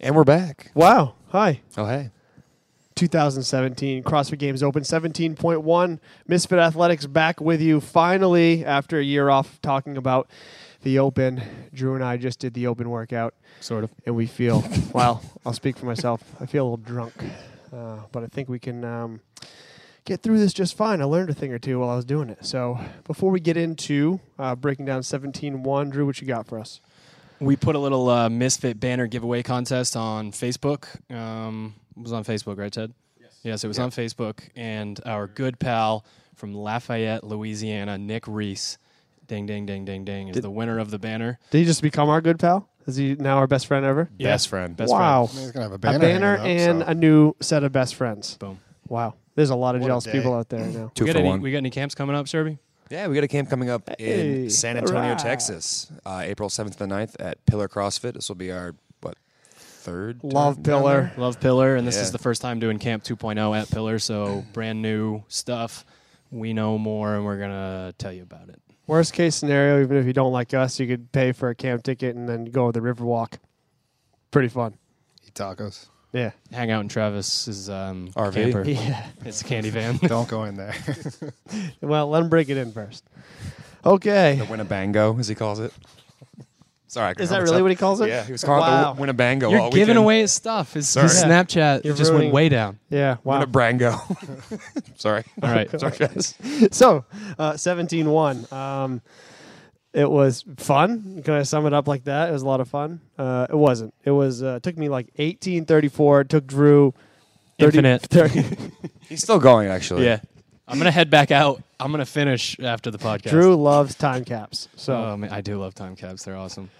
And we're back. Wow. Hi. Oh, hey. 2017 CrossFit Games Open 17.1. Misfit Athletics back with you finally after a year off talking about the Open. Drew and I just did the Open workout, Sort of. and we feel, well, I'll speak for myself. I feel a little drunk, uh, but I think we can um, get through this just fine. I learned a thing or two while I was doing it. So before we get into uh, breaking down 17.1, Drew, what you got for us? We put a little uh, Misfit banner giveaway contest on Facebook. Um, it was on Facebook, right, Ted? Yes. Yes, it was on Facebook. And our good pal from Lafayette, Louisiana, Nick Reese, ding, ding, ding, ding, ding, is Did- the winner of the banner. Did he just become our good pal? Is he now our best friend ever? Best friend. Best wow. friend. He's gonna have a banner, a banner, banner hanging and so. a new set of best friends. Boom. Wow. There's a lot of What jealous people out there now. Two we, got for any, one. we got any camps coming up, Sherby? Yeah, we got a camp coming up Hey, in San Antonio, alright. Texas, uh, April 7th to the 9th at Pillar CrossFit. This will be our, what, third? Love time Pillar. there? Love Pillar, and this Yeah. is the first time doing Camp 2.0 at Pillar, so brand new stuff. We know more, and we're going to tell you about it. Worst case scenario, even if you don't like us, you could pay for a camp ticket and then go to the Riverwalk. Pretty fun. Eat tacos. Yeah. Hang out in Travis's um, RV. camper. Yeah. It's a candy van. Don't go in there. Well, let him break it in first. Okay. The Winnebango, as he calls it. Sorry. Is that really myself. what he calls it? Yeah, he was calling Wow. it the Winnebango You're all giving weekend. away his stuff. His, his Yeah. Snapchat You're just ruining- went way down. Yeah. Wow. Winnebango. Sorry. All right. Sorry, guys. so, uh, 17-1. Um, it was fun. Can I sum it up like that? It was a lot of fun. Uh, it wasn't. It was. Uh, it took me like 1834. It took Drew 30, Infinite. 30 He's still going, actually. Yeah. I'm going to head back out. I'm going to finish after the podcast. Drew loves time caps. So Oh, man, I do love time caps. They're awesome.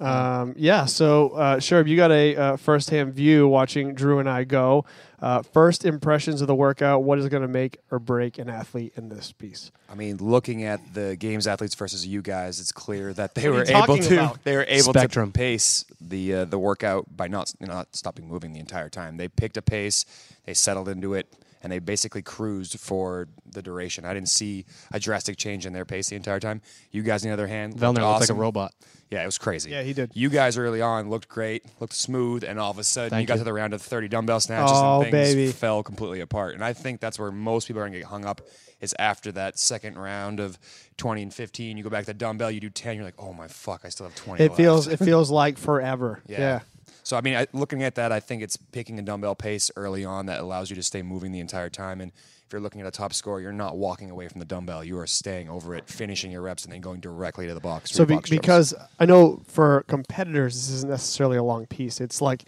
Um, yeah, so uh, Sherb, you got a uh, first-hand view watching Drew and I go. Uh, first impressions of the workout. What is going to make or break an athlete in this piece? I mean, looking at the games athletes versus you guys, it's clear that they were able to about? they were able Spectrum. to pace the uh, the workout by not not stopping moving the entire time. They picked a pace, they settled into it, and they basically cruised for the duration. I didn't see a drastic change in their pace the entire time. You guys, on the other hand, Vellner looked looks like a robot. Yeah, it was crazy. Yeah, he did. You guys early on looked great, looked smooth, and all of a sudden Thank you got you. to the round of 30 dumbbell snatches Oh, and things baby. fell completely apart. And I think that's where most people are going to get hung up is after that second round of 20 and 15. You go back to the dumbbell, you do 10, you're like, oh my fuck, I still have 20 It left." feels it feels like forever. Yeah. Yeah. So I mean, I, looking at that, I think it's picking a dumbbell pace early on that allows you to stay moving the entire time. And if you're looking at a top score, you're not walking away from the dumbbell. You are staying over it, finishing your reps, and then going directly to the box. So be, box because I know for competitors this isn't necessarily a long piece. It's like,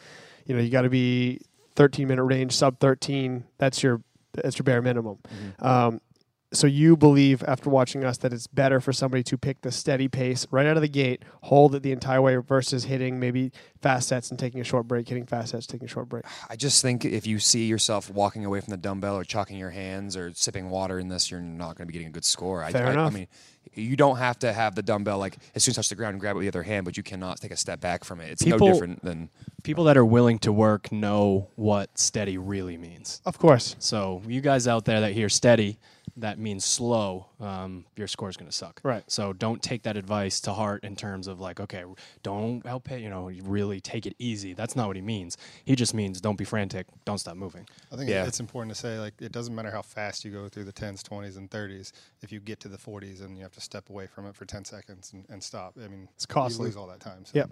you know, you got to be 13 minute range, sub 13. That's your that's your bare minimum. Mm-hmm. Um, so you believe after watching us that it's better for somebody to pick the steady pace right out of the gate, hold it the entire way versus hitting maybe fast sets and taking a short break, hitting fast sets, taking a short break. I just think if you see yourself walking away from the dumbbell or chalking your hands or sipping water in this, you're not going to be getting a good score. I, Fair I, enough. I mean, you don't have to have the dumbbell like as soon as you touch the ground and grab it with the other hand, but you cannot take a step back from it. It's People- no different than People that are willing to work know what steady really means. Of course. So you guys out there that hear steady, that means slow. Um, your score is going to suck. Right. So don't take that advice to heart in terms of like, okay, don't outpay. You know, really take it easy. That's not what he means. He just means don't be frantic. Don't stop moving. I think Yeah. it's important to say like it doesn't matter how fast you go through the 10s, 20s, and 30s. If you get to the 40s and you have to step away from it for 10 seconds and, and stop, I mean, It's costly. You lose all that time. So. Yep.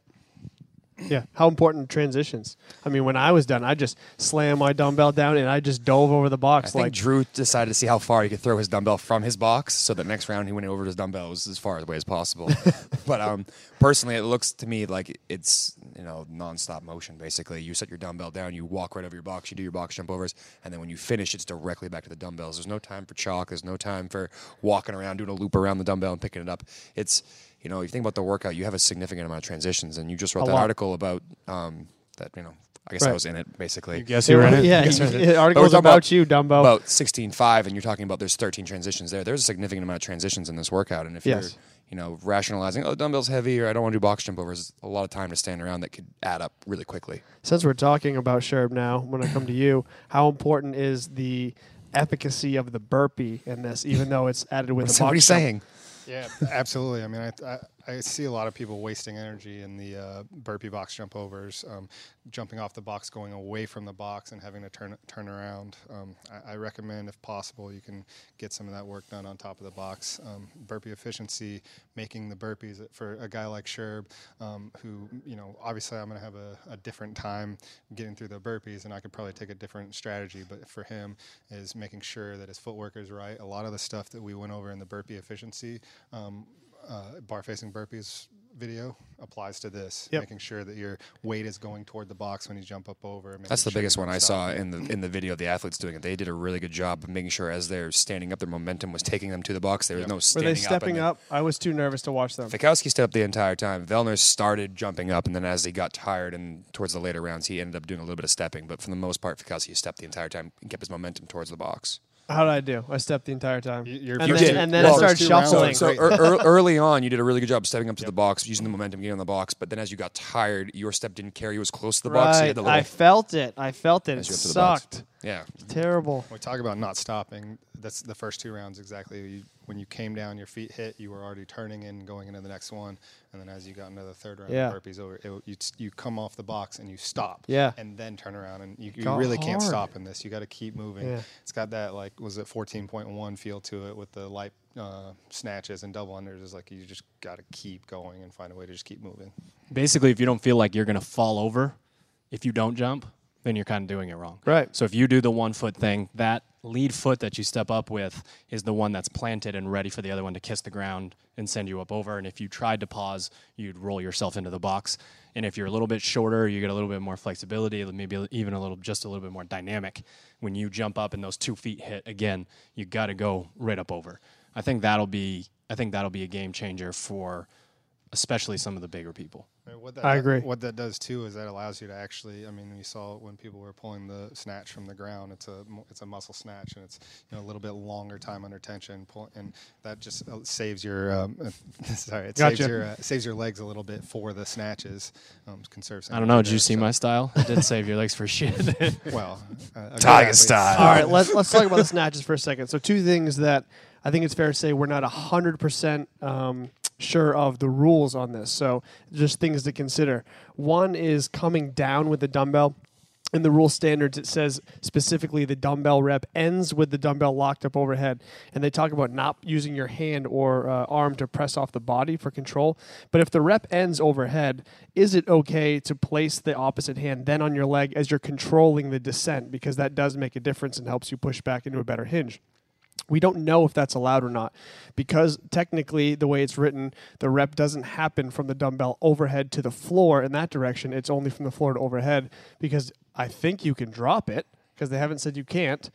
Yeah. How important transitions? I mean, when I was done, I just slammed my dumbbell down and I just dove over the I box think like Drew decided to see how far he could throw his dumbbell from his box, so the next round he went over his dumbbell was as far away as possible. but um, personally, it looks to me like it's you know nonstop motion. Basically, you set your dumbbell down, you walk right over your box, you do your box jump overs, and then when you finish, it's directly back to the dumbbells. There's no time for chalk. There's no time for walking around doing a loop around the dumbbell and picking it up. It's you know, if you think about the workout, you have a significant amount of transitions, and you just wrote A that lot. article about um, that. You know, I guess I was in it basically. You Guess you were in it. Yeah, Yes, you- sir. it- articles about, about- you, Dumbo. about 16.5 and you're talking about there's 13 transitions there there's a significant amount of transitions in this workout and if Yes. you're you know rationalizing oh dumbbells heavy or i don't want to do box jump overs a lot of time to stand around that could add up really quickly Since we're talking about Sherb now, when I come to you, how important is the efficacy of the burpee in this, even though it's added with what's a box what are you jump? saying Yeah, absolutely. I mean, I, I I see a lot of people wasting energy in the uh, burpee box jump overs, um, jumping off the box, going away from the box, and having to turn turn around. Um, I, I, recommend, if possible, you can get some of that work done on top of the box. Um, burpee efficiency, making the burpees for a guy like Sherb, um, who you know, obviously, I'm going to have a, a, different time getting through the burpees, and I could probably take a different strategy. But for him, is making sure that his footwork is right. A lot of the stuff that we went over in the burpee efficiency um, uh, bar facing burpees video applies to this. Yep. Making sure that your weight is going toward the box when you jump up over. That's the sure biggest one I stop. saw in the in the video of the athletes doing it. They did a really good job of making sure as they're standing up, their momentum was taking them to the box. There was Yep. no Were they stepping up. up? I was too nervous to watch them. Fikowski stepped up the entire time. Vellner started jumping up, and then as he got tired and towards the later rounds, he ended up doing a little bit of stepping. But for the most part, Fikowski stepped the entire time and kept his momentum towards the box. How did I do? I stepped the entire time. You- you're- and, you then, did. and then Well, I started first two rounds shuffling. were So Great. ear- ear- early on, you did a really good job stepping up to the box, using the momentum, getting on the box. But then as you got tired, your step didn't carry. You was close to the box. So you right. had the I felt it. I felt it. It As you went to the box. sucked. yeah. Terrible. We talk about not stopping. That's the first two rounds exactly. You, when you came down, your feet hit. You were already turning in, going into the next one, and then as you got into the third round, Yeah. of burpees over, it, you you come off the box and you stop. Yeah. And then turn around, and you, you Got really can't stop in this. You got to keep moving. Yeah. It's got that like was it 14.1 feel to it with the light uh, snatches and double unders. Is like you just got to keep going and find a way to just keep moving. Basically, if you don't feel like you're going to fall over if you don't jump, then you're kind of doing it wrong. Right. So if you do the one foot thing, that lead foot that you step up with is the one that's planted and ready for the other one to kiss the ground and send you up over. And if you tried to pause, you'd roll yourself into the box. And if you're a little bit shorter, you get a little bit more flexibility, maybe even a little, just a little bit more dynamic. When you jump up and those two feet hit again, you got to go right up over. I think that'll be, I think that'll be a game changer for, especially some of the bigger people. What that I agree. What that does too is that allows you to actually. I mean, we saw when people were pulling the snatch from the ground. It's a it's a muscle snatch, and it's you know a little bit longer time under tension. Pull, and that just uh, saves your um, sorry, it Gotcha. saves your uh, saves your legs a little bit for the snatches. Um, conserves. I don't know. energy Did you see so- my style? It did save your legs for shit. Well, uh, Tiger style. All right, let's let's talk about the snatches for a second. So two things that I think it's fair to say we're not hundred percent um, sure of the rules on this. So just things to consider. One is coming down with the dumbbell. In the rule standards, it says specifically the dumbbell rep ends with the dumbbell locked up overhead. And they talk about not using your hand or uh, arm to press off the body for control. But if the rep ends overhead, is it okay to place the opposite hand then on your leg as you're controlling the descent? Because that does make a difference and helps you push back into a better hinge. We don't know if that's allowed or not because technically, the way it's written, the rep doesn't happen from the dumbbell overhead to the floor in that direction. It's only from the floor to overhead because I think you can drop it because they haven't said you can't.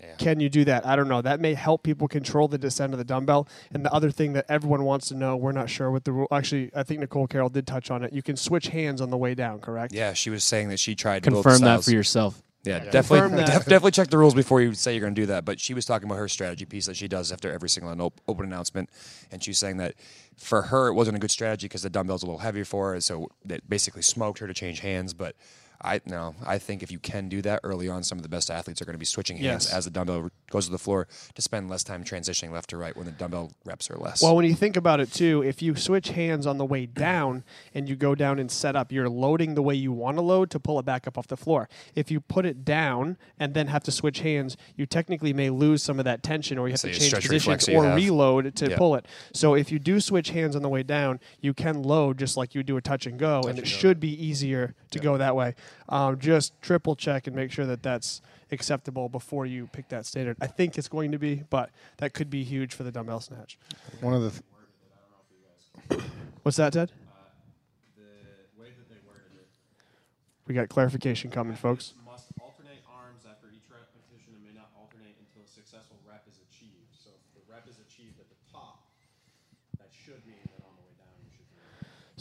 Yeah. Can you do that? I don't know. That may help people control the descent of the dumbbell. And the other thing that everyone wants to know, we're not sure what the rule. Actually, I think Nicole Carroll did touch on it. You can switch hands on the way down, correct? Yeah, she was saying that she tried both Confirm that for yourself. Yeah, Yeah. definitely, def- definitely check the rules before you say you're going to do that. But she was talking about her strategy piece that she does after every single op- open announcement, and she's saying that for her it wasn't a good strategy because the dumbbell's a little heavy for her, so it basically smoked her to change hands. But I no, I think if you can do that early on, some of the best athletes are going to be switching hands Yes. as the dumbbell goes to the floor to spend less time transitioning left to right when the dumbbell reps are less. Well, when you think about it too, if you switch hands on the way down and you go down and set up, you're loading the way you want to load to pull it back up off the floor. If you put it down and then have to switch hands, you technically may lose some of that tension or you have So to change positions reflex that you or reload to pull it. So if you do switch hands on the way down, you can load just like you do a touch and go, and and it go. should be easier to go that way. Um, just triple check and make sure that that's acceptable before you pick that standard. I think it's going to be, but that could be huge for the dumbbell snatch. One of the th- What's that, Ted? the way that they worded it We got clarification coming, folks. must alternate arms after each repetition and may not alternate until a successful rep is achieved. So if the rep is achieved at the top, that should mean that on the way down you should be.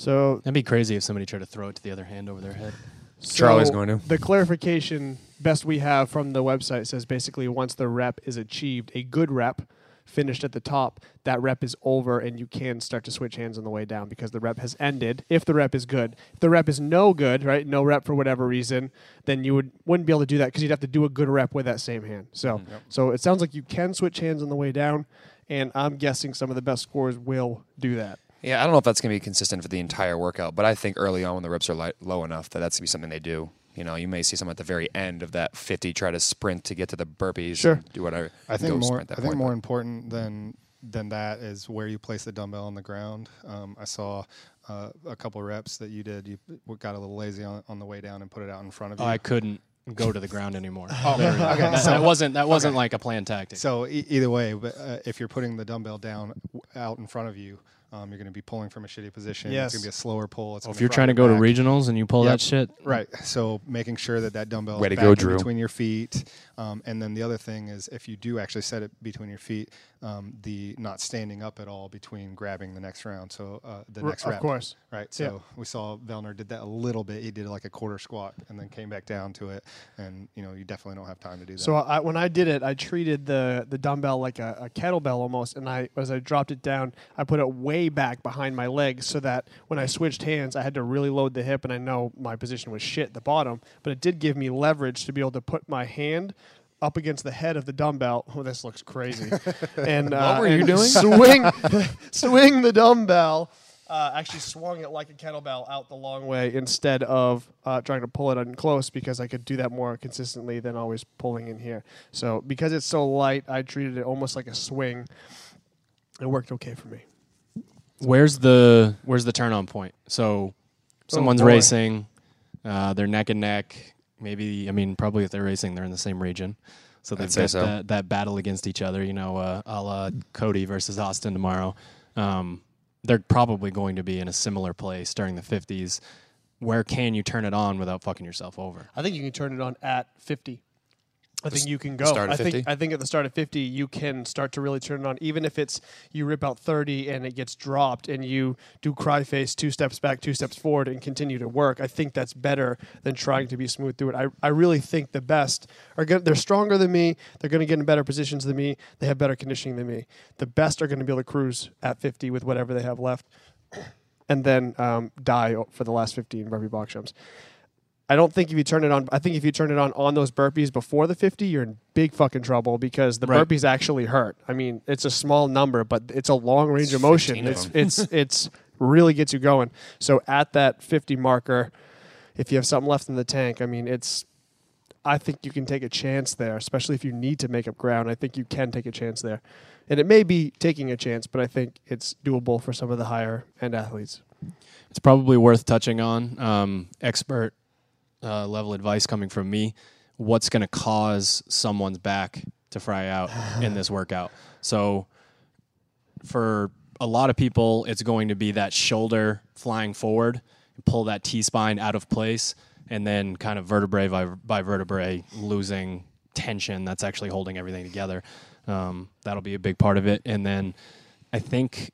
So, That'd be crazy if somebody tried to throw it to the other hand over their head. Charlie's going to. The clarification best we have from the website says basically once the rep is achieved, a good rep finished at the top, that rep is over and you can start to switch hands on the way down because the rep has ended. If the rep is good, if the rep is no good, right? No rep for whatever reason, then you would wouldn't be able to do that because you'd have to do a good rep with that same hand. So, mm, so it sounds like you can switch hands on the way down, and I'm guessing some of the best scores will do that. Yeah, I don't know if that's going to be consistent for the entire workout, but I think early on when the reps are light, low enough that that's going to be something they do. You know, you may see someone at the very end of that 50 try to sprint to get to the burpees. Sure. and Do whatever. I think more. sprint I think point, more but- important than than that is where you place the dumbbell on the ground. Um, I saw uh, a couple reps that you did. You got a little lazy on, on the way down and put it out in front of you. I couldn't go to the ground anymore. Oh, There we go. okay, That, so- that wasn't that wasn't like a planned tactic. So e- either way, but uh, if you're putting the dumbbell down w- out in front of you, um, you're going to be pulling from a shitty position. Yes. It's going to be a slower pull. It's Well, if you're trying to go to regionals and you pull Yep. that shit, Right. So making sure that that dumbbell Way is back go, between your feet, um, and then the other thing is if you do actually set it between your feet, um, the not standing up at all between grabbing the next round. So uh, the R- next of rep. Of course. Right. Yeah. So we saw Vellner did that a little bit. He did like a quarter squat and then came back down to it. And you know you definitely don't have time to do that. So I, when I did it, I treated the the dumbbell like a, a kettlebell almost, and I as I dropped it down, I put it way back behind my legs so that when I switched hands, I had to really load the hip, and I know my position was shit at the bottom, but it did give me leverage to be able to put my hand up against the head of the dumbbell. Oh, this looks crazy. and uh, were you doing? Swing, swing the dumbbell. Uh, actually swung it like a kettlebell out the long way instead of uh, trying to pull it in close because I could do that more consistently than always pulling in here. So because it's so light, I treated it almost like a swing. It worked okay for me. Where's the where's the turn on point? So someone's boy. racing, uh, they're neck and neck. Maybe I mean probably if they're racing, they're in the same region. So they've say got so. that, that battle against each other. You know, uh, a la Cody versus Austin tomorrow. Um, they're probably going to be in a similar place during the 50s. Where can you turn it on without fucking yourself over? I think you can turn it on at 50. I think you can go. start at I think 50? I think at the start of 50 you can start to really turn it on even if it's you rip out 30 and it gets dropped and you do cry face two steps back, two steps forward and continue to work. I think that's better than trying to be smooth through it. I, I really think the best are going they're stronger than me. They're going to get in better positions than me. They have better conditioning than me. The best are going to be able to cruise at 50 with whatever they have left and then um, die for the last 15 burpee box jumps. I don't think if you turn it on, I think if you turn it on on those burpees before the 50, you're in big fucking trouble because the Right. burpees actually hurt. I mean, it's a small number, but it's a long range It's of motion. 15 of It's it's it's really gets you going. So at that 50 marker, if you have something left in the tank, I mean, it's I think you can take a chance there, especially if you need to make up ground. I think you can take a chance there. And it may be taking a chance, but I think it's doable for some of the higher end athletes. It's probably worth touching on. Um, expert uh, level advice coming from me. What's going to cause someone's back to fry out in this workout? So, for a lot of people, it's going to be that shoulder flying forward, pull that T spine out of place, and then kind of vertebrae by, by vertebrae losing tension that's actually holding everything together. Um, that'll be a big part of it. And then I think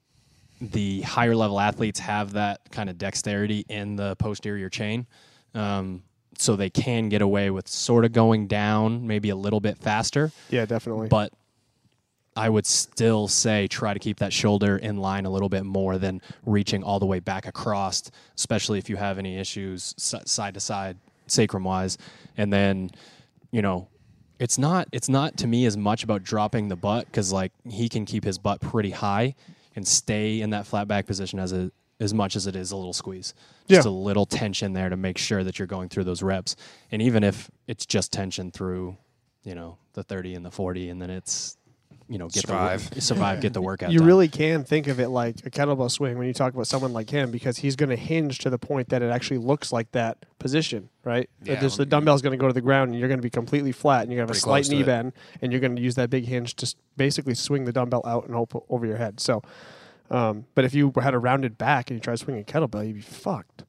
the higher level athletes have that kind of dexterity in the posterior chain. Um, so they can get away with sort of going down maybe a little bit faster, Yeah, definitely. but I would still say try to keep that shoulder in line a little bit more than reaching all the way back across, especially if you have any issues side to side, sacrum wise. And then, you know, it's not it's not to me as much about dropping the butt because like he can keep his butt pretty high and stay in that flat back position as a as much as it is a little squeeze. Just Yeah. a little tension there to make sure that you're going through those reps. And even if it's just tension through, you know, the 30 and the 40 and then it's you know, get Survive. the survive, get the workout. you done. really can think of it like a kettlebell swing when you talk about someone like him because he's going to hinge to the point that it actually looks like that position, right? Yeah, just the when- dumbbell's going to go to the ground and you're going to be completely flat and you're going to have a slight knee it. bend and you're going to use that big hinge to basically swing the dumbbell out and op- over your head. So, um, but if you had a rounded back and you try swinging a kettlebell, you'd be fucked.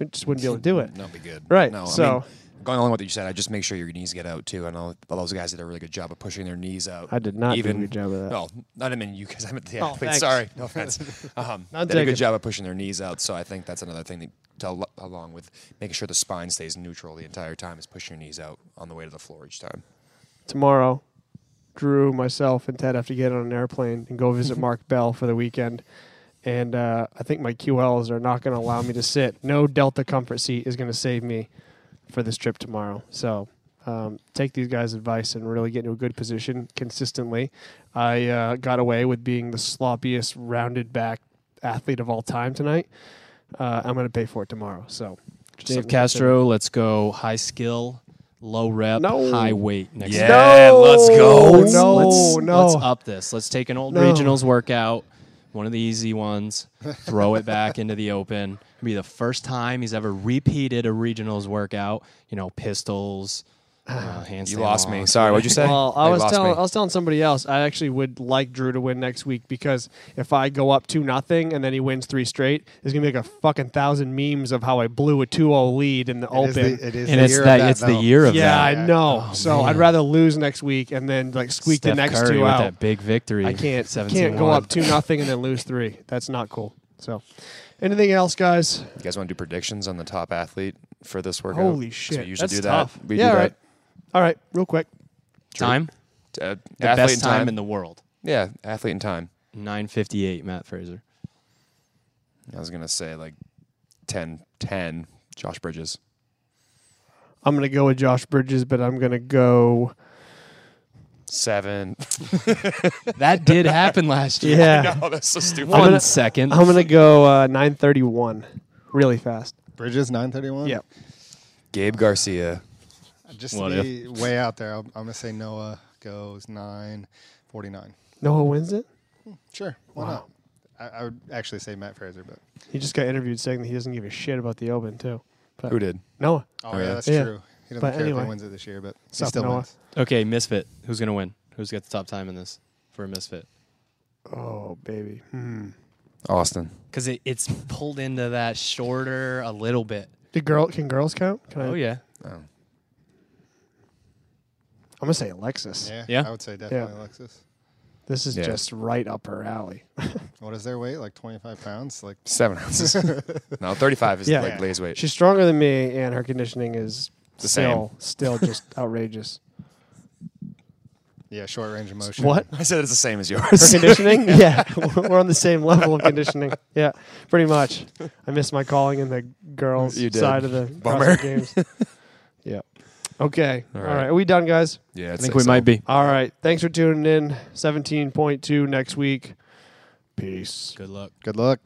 You just wouldn't be able to do it. That'd be good. Right, No, I so- mean, going along with what you said, I just make sure your knees get out too. I know all those guys did a really good job of pushing their knees out. I did not Even do a good job of that. No, not I mean you guys. I'm at the Oh, athletes. thanks. Sorry, no offense. Um, Not they did a taken. good job of pushing their knees out. So I think that's another thing that, to, along with making sure the spine stays neutral the entire time, is pushing your knees out on the way to the floor each time. tomorrow, Drew, myself, and Ted have to get on an airplane and go visit Mark Bell for the weekend. And uh, I think my QLs are not going to allow me to sit. No Delta comfort seat is going to save me for this trip tomorrow. So um, take these guys' advice and really get into a good position consistently. I uh, got away with being the sloppiest, rounded back athlete of all time tonight. Uh, I'm going to pay for it tomorrow. So, just Dave something to Castro, let's go high skill, low rep, No. high weight next Yeah, time. let's go. No, Let's, no, let's, no. let's up this. Let's take an old No. regionals workout, one of the easy ones, throw it back into the open. It'll be the first time he's ever repeated a regionals workout. You know, pistols, uh, handstand. You lost me. Sorry, what'd you say? Well, I was telling me. I was telling somebody else I actually would like Drew to win next week because if I go up two nothing and then he wins three straight, there's gonna be like a fucking thousand memes of how I blew a 2-0 lead in the It is open. the, it is And the it's year of that, that, it's the year of yeah, that. I know. Oh, so I'd rather lose next week and then like squeak Steph the next Curry two with out. that big victory. I can't 17-1. can't go up two nothing and then lose three. That's not cool. So, anything else, guys? You guys want to do predictions on the top athlete for this workout? Holy 'Cause shit, We usually that's do tough. that. We yeah, do all right. All right, real quick. Time. Uh, the athlete best and time time. in the world. yeah, athlete and time. Nine fifty eight. Matt Fraser. I was gonna say like 10, 10 Josh Bridges. I'm gonna go with Josh Bridges, but I'm gonna go. Seven. That did happen last year. Yeah, no, that's so stupid. One gonna- second. I'm gonna go uh, 931, really fast. Bridges 931. Yep. Gabe Garcia. Just What to be way out there, I'm, I'm gonna say Noah goes 949. Noah wins it. Sure, why Wow. not? I, I would actually say Matt Fraser, but He just got interviewed saying that he doesn't give a shit about the Open too. But Who did? Noah. oh, yeah. yeah, that's Yeah. true. He doesn't But care if anyway. he wins it this year, but he Sup, still Noah? wins. Okay, misfit. Who's gonna win? Who's got the top time in this for a misfit? Oh baby. Hmm. Austin. Because it, it's pulled into that shorter a little bit. The girl can girls count? Can I, Oh yeah. Oh. I'm gonna say Alexis. Yeah, Yeah? I would say definitely Alexis. This is Yeah. just right up her alley. What is their weight? Like 25 pounds? Like Seven ounces. no, 35 is Yeah. like Lay's weight. She's stronger than me, and her conditioning is The still still just outrageous. yeah, short range of motion. What? I said it's the same as For yours. conditioning? yeah, we're on the same level of conditioning. Yeah, pretty much. I missed my calling in the girls' You did. side of the Bummer. CrossFit games. Yeah. Okay. All All right. right. Are we done, guys? yeah, I think we might be. All right. Thanks for tuning in. 17.2 next week. Peace. Good luck. Good luck.